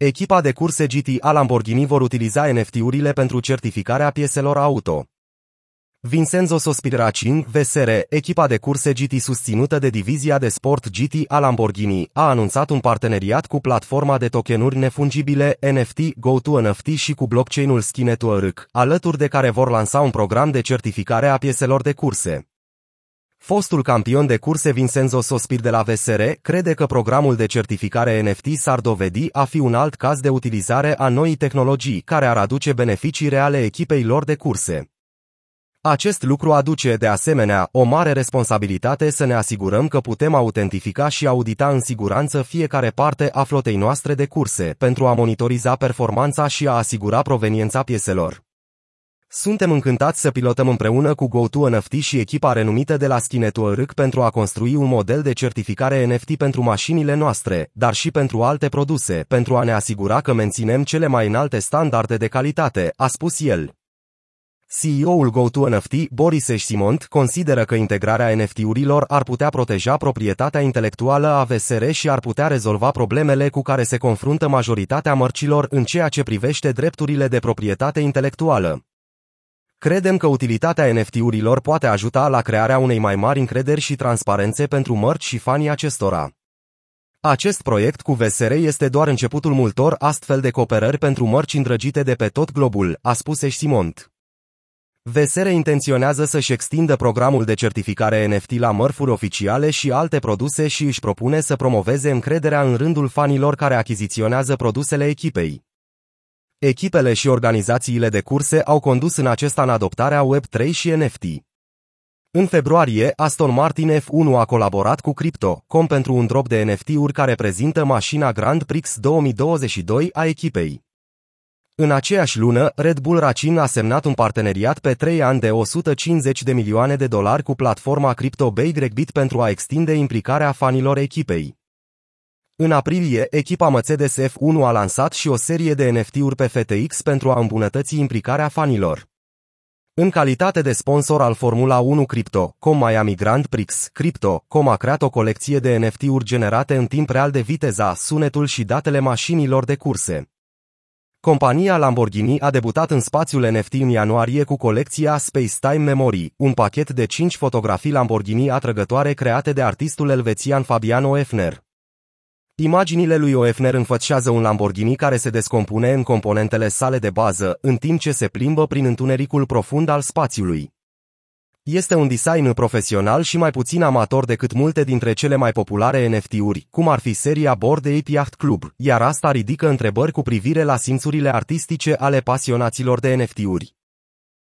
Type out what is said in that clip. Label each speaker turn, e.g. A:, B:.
A: Echipa de curse GT a Lamborghini vor utiliza NFT-urile pentru certificarea pieselor auto. Vincenzo Sospiracin, VSR, echipa de curse GT susținută de divizia de sport GT a Lamborghini, a anunțat un parteneriat cu platforma de tokenuri nefungibile NFT GoToNFT și cu blockchain-ul Skinetuark, alături de care vor lansa un program de certificare a pieselor de curse. Fostul campion de curse Vincenzo Sospir de la VSR crede că programul de certificare NFT s-ar dovedi a fi un alt caz de utilizare a noii tehnologii care ar aduce beneficii reale echipei lor de curse. Acest lucru aduce, de asemenea, o mare responsabilitate să ne asigurăm că putem autentifica și audita în siguranță fiecare parte a flotei noastre de curse, pentru a monitoriza performanța și a asigura proveniența pieselor. Suntem încântați să pilotăm împreună cu GoToNFT și echipa renumită de la Skinetuark pentru a construi un model de certificare NFT pentru mașinile noastre, dar și pentru alte produse, pentru a ne asigura că menținem cele mai înalte standarde de calitate, a spus el. CEO-ul GoToNFT, Boris Simont, consideră că integrarea NFT-urilor ar putea proteja proprietatea intelectuală a VSR și ar putea rezolva problemele cu care se confruntă majoritatea mărcilor în ceea ce privește drepturile de proprietate intelectuală. Credem că utilitatea NFT-urilor poate ajuta la crearea unei mai mari încrederi și transparențe pentru mărci și fanii acestora. Acest proiect cu VSR este doar începutul multor astfel de cooperări pentru mărci îndrăgite de pe tot globul, a spus Simont. VSR intenționează să-și extindă programul de certificare NFT la mărfuri oficiale și alte produse și își propune să promoveze încrederea în rândul fanilor care achiziționează produsele echipei. Echipele și organizațiile de curse au condus în acest an adoptarea Web3 și NFT. În februarie, Aston Martin F1 a colaborat cu Crypto.com pentru un drop de NFT-uri care prezintă mașina Grand Prix 2022 a echipei. În aceeași lună, Red Bull Racing a semnat un parteneriat pe 3 ani de 150 de milioane de dolari cu platforma Crypto Bit pentru a extinde implicarea fanilor echipei. În aprilie, echipa Mercedes F1 a lansat și o serie de NFT-uri pe FTX pentru a îmbunătăți implicarea fanilor. În calitate de sponsor al Formula 1 Crypto, com Miami Grand Prix, Crypto, com a creat o colecție de NFT-uri generate în timp real de viteza, sunetul și datele mașinilor de curse. Compania Lamborghini a debutat în spațiul NFT în ianuarie cu colecția Space Time Memory, un pachet de 5 fotografii Lamborghini atrăgătoare create de artistul elvețian Fabiano Efner. Imaginile lui Oefner înfățează un Lamborghini care se descompune în componentele sale de bază, în timp ce se plimbă prin întunericul profund al spațiului. Este un design profesional și mai puțin amator decât multe dintre cele mai populare NFT-uri, cum ar fi seria Bored Ape Yacht Club, iar asta ridică întrebări cu privire la simțurile artistice ale pasionaților de NFT-uri.